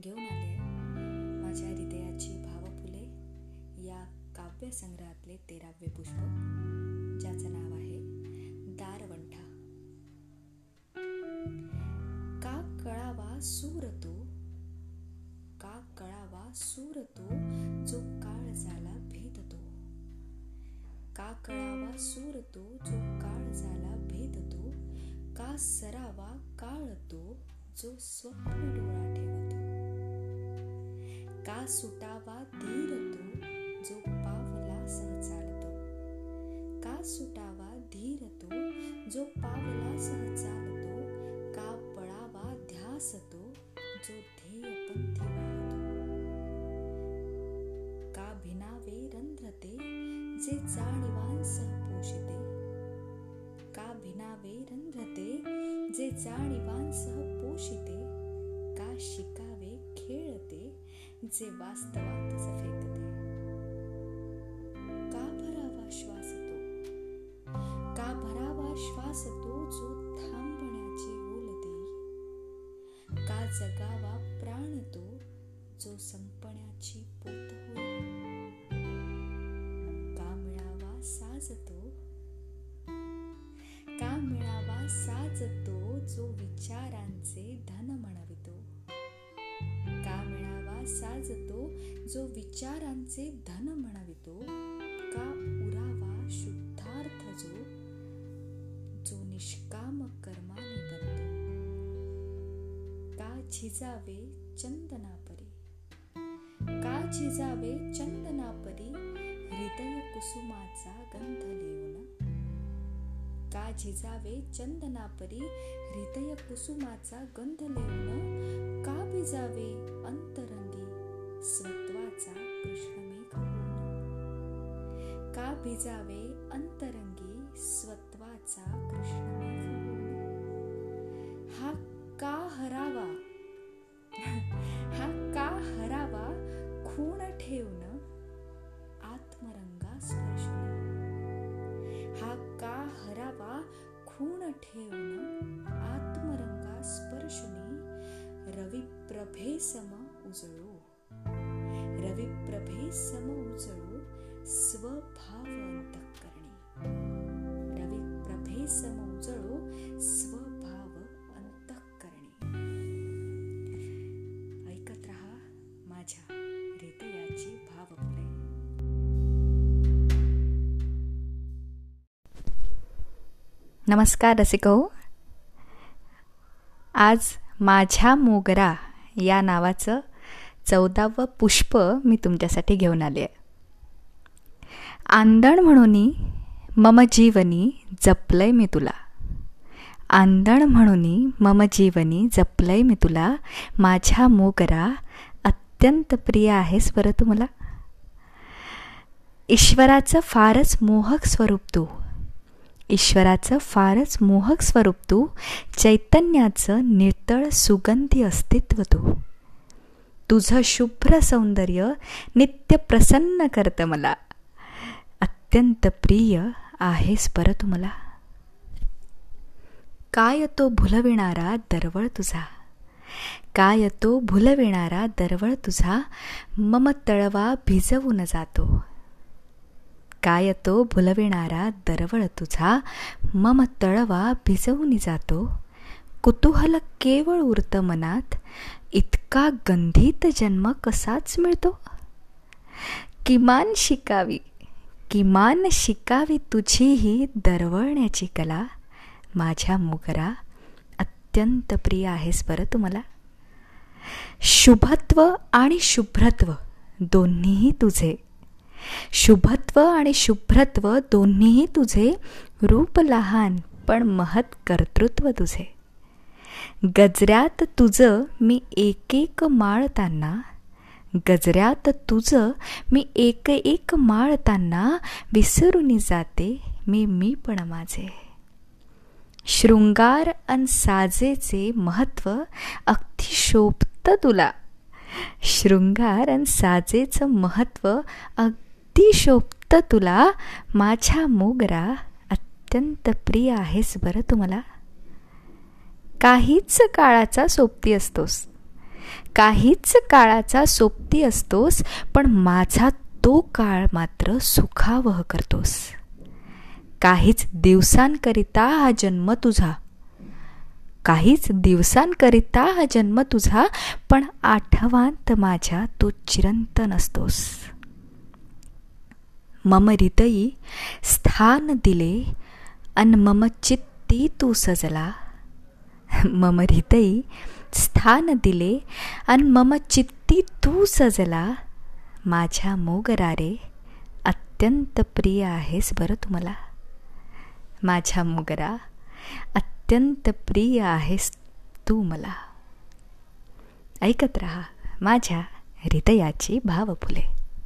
घेऊन आले. माझ्या हृदयाची भावफुले या काव्य संग्रहातले तेरावे पुष्प ज्याचं नाव आहे दारवंठा. का कळावा सूर तो का कळावा सूर तो जो काळ झाला भेद तो. का कळावा सूर तो जो काळ झाला भेद तो का सरावा काळ तो जो स्वप्न डोळा का सुटावा धीर तो जो पावला सहचालतो? का सुटावा धीर तो जो पावला सहचालतो? का पळावा ध्यास तो जो ध्येय पंथी वाहतो का भिनावे रंध्रते जे जाणीवांसह पोषिते का भिनावे रंध्रते जे जाणीवांसह पोषिते का शिक जे वास्तवातच फेकते. का भरावा श्वास तो? का भरावा श्वास तो जो थांबण्याची ओल का जगावा प्राण तो जो संपण्याची पोत होई का मिळावा साज तो? का मिळावा साज तो जो विचारांचे धन म्हणवितो? असा जातो जो विचारांचे धन म्हणवितो का उरावा शुद्धार्थ जो जो निष्काम कर्माने बनतो. का झिजावे चंदनापरी? का झिजावे चंदनापरी? हृदय कुसुमाचा गंध लिहून. का झिजावे चंदनापरी? हृदय कुसुमाचा गंध लिहून. का भिजावे अंतर भिजावे अंतरंगी स्वत्वाचा कृष्ण हा का हरावा? हा का हरावा खूण ठेवून आत्मरंगा स्पर्श हा का हरावा खूण ठेवून आत्मरंगा स्पर्शने रवी प्रभे सम उजळू? रविप्रभे सम उजळू? स्वभाव अंतःकरणी रविप्रभे प्रभे उजळू स्वभाव अंतःकरणी ऐकत रहा माझ्या हृदयाची भावपुरे नमस्कार रसिको आज माझ्या मोगरा या नावाचं चौदावं पुष्प मी तुमच्यासाठी घेऊन आले आहे आंदण म्हणून मम जीवनी जपलंय मी तुला. आंदण म्हणून मम जीवनी जपलंय मी तुला. माझ्या मोगरा अत्यंत प्रिय आहेस बरं तू मला. ईश्वराचं फारच मोहक स्वरूप तू. ईश्वराचं फारच मोहक स्वरूप तू. चैतन्याचं नितळ सुगंधी अस्तित्व तू. तुझं शुभ्र सौंदर्य नित्य प्रसन्न करतं मला. अत्यंत प्रिय आहेस बरं तू मला काय तो भुलविणारा दरवळ तुझा. काय तो भुलविणारा दरवळ तुझा. मम तळवा भिजवून जातो. काय तो भुलविणारा दरवळ तुझा. मम तळवा भिजवून जातो. कुतूहल केवळ उरत मनात. इतका गंधित जन्म कसाच मिळतो. किमान शिकावी. किमान शिकावी तुझी ही दरवळण्याची कला माझ्या मोगरा अत्यंत प्रिय आहेस बरं तुम्हाला. शुभत्व आणि शुभ्रत्व दोन्हीही तुझे. शुभत्व आणि शुभ्रत्व दोन्हीही तुझे रूप लहान पण महत् कर्तृत्व तुझे. गजऱ्यात तुझं मी एक एक माळताना गजऱ्यात तुझं मी एक एक माळताना विसरून जाते मी मी पण माझे. शृंगार अन साजेचे महत्त्व अगदी शोभतं तुला. शृंगार अन साजेचं महत्त्व अगदी शोभतं तुला. माझ्या मोगरा अत्यंत प्रिय आहेस बरं तुम्हाला काहीच काळाचा सोबती असतोस. काहीच काळाचा सोबती असतोस पण माझा तो काळ मात्र सुखावह करतोस. काहीच दिवसांकरिता हा जन्म तुझा. काहीच दिवसांकरिता हा जन्म तुझा पण आठवांत माझ्या तू चिरंतन असतोस मम हृदयी स्थान दिले अन मम चित्ती तू सजला. मम हृदयी स्थान दिले अन मम चित्ती तू सजला माझ्या मोगरा रे अत्यंत प्रिय आहेस बरं तुम्हाला. माझ्या मोगरा अत्यंत प्रिय आहेस तू मला. ऐकत रहा माझ्या हृदयाची भावफुले.